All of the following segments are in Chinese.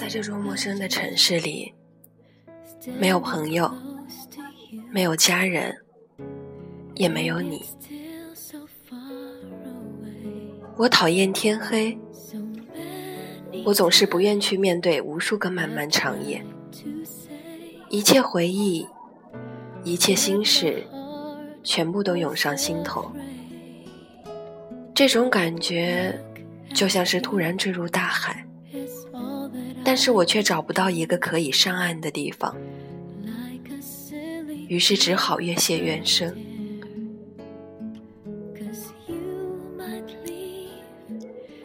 在这座陌生的城市里，没有朋友，没有家人，也没有你。我讨厌天黑，我总是不愿去面对无数个漫漫长夜。一切回忆，一切心事，全部都涌上心头。这种感觉，就像是突然坠入大海。但是我却找不到一个可以上岸的地方，于是只好越陷越深。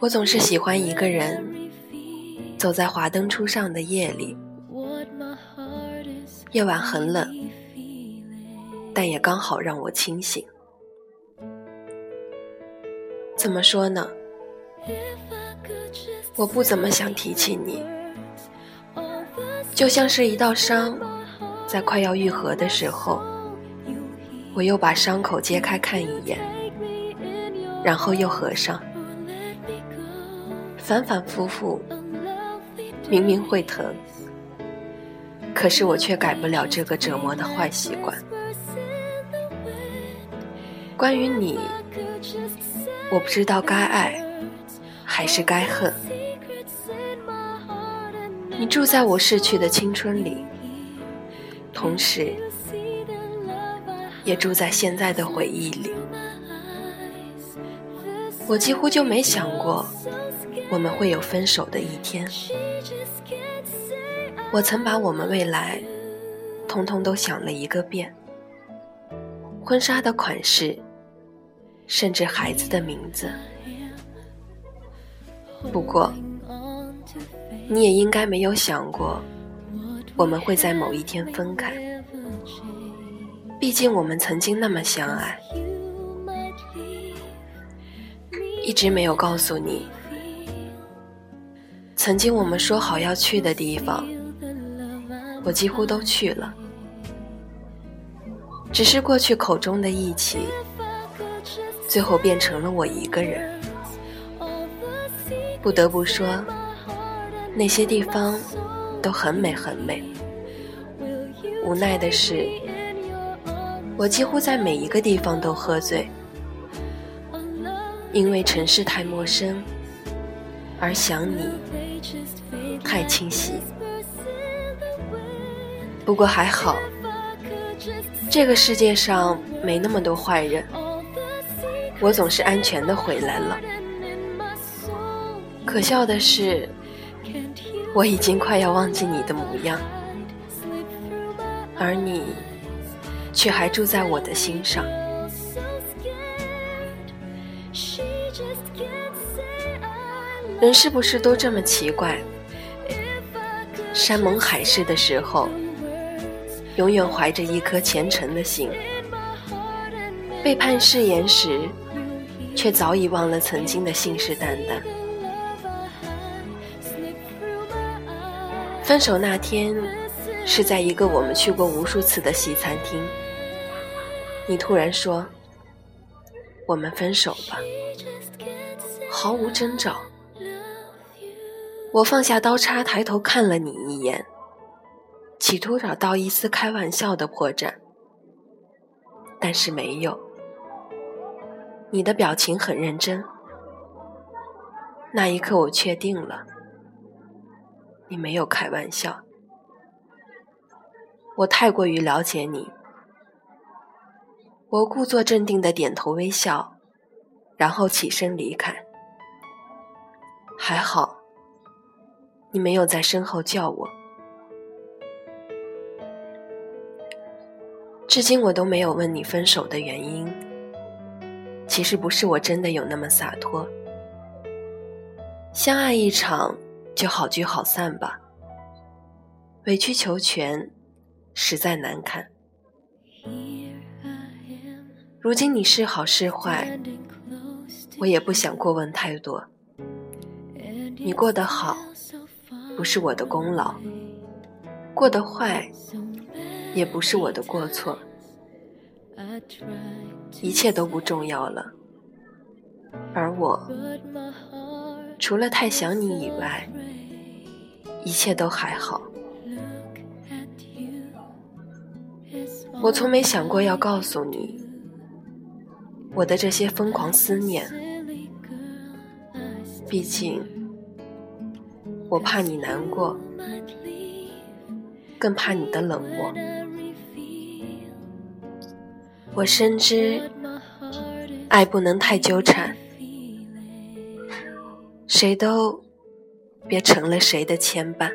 我总是喜欢一个人走在华灯初上的夜里，夜晚很冷，但也刚好让我清醒。怎么说呢？我不怎么想提起你。就像是一道伤，在快要愈合的时候，我又把伤口揭开看一眼，然后又合上，反反复复。明明会疼，可是我却改不了这个折磨的坏习惯。关于你，我不知道该爱还是该恨。你住在我逝去的青春里，同时，也住在现在的回忆里。我几乎就没想过，我们会有分手的一天。我曾把我们未来，通通都想了一个遍，婚纱的款式，甚至孩子的名字。不过。你也应该没有想过，我们会在某一天分开。毕竟我们曾经那么相爱，一直没有告诉你，曾经我们说好要去的地方，我几乎都去了。只是过去口中的一起，最后变成了我一个人。不得不说。那些地方都很美很美，无奈的是，我几乎在每一个地方都喝醉，因为城市太陌生，而想你太清晰。不过还好，这个世界上没那么多坏人，我总是安全的回来了。可笑的是。我已经快要忘记你的模样，而你却还住在我的心上。人是不是都这么奇怪？山盟海誓的时候，永远怀着一颗虔诚的心；背叛誓言时，却早已忘了曾经的信誓旦旦。分手那天，是在一个我们去过无数次的西餐厅。你突然说：“我们分手吧。”毫无征兆。我放下刀叉，抬头看了你一眼，企图找到一丝开玩笑的破绽，但是没有。你的表情很认真。那一刻，我确定了。你没有开玩笑，我太过于了解你。我故作镇定的点头微笑，然后起身离开。还好，你没有在身后叫我。至今我都没有问你分手的原因。其实不是我真的有那么洒脱，相爱一场。就好聚好散吧，委曲求全，实在难堪。如今你是好是坏，我也不想过问太多。你过得好，不是我的功劳；过得坏，也不是我的过错。一切都不重要了，而我，除了太想你以外。一切都还好。我从没想过要告诉你我的这些疯狂思念，毕竟我怕你难过，更怕你的冷漠。我深知爱不能太纠缠，谁都别成了谁的牵绊。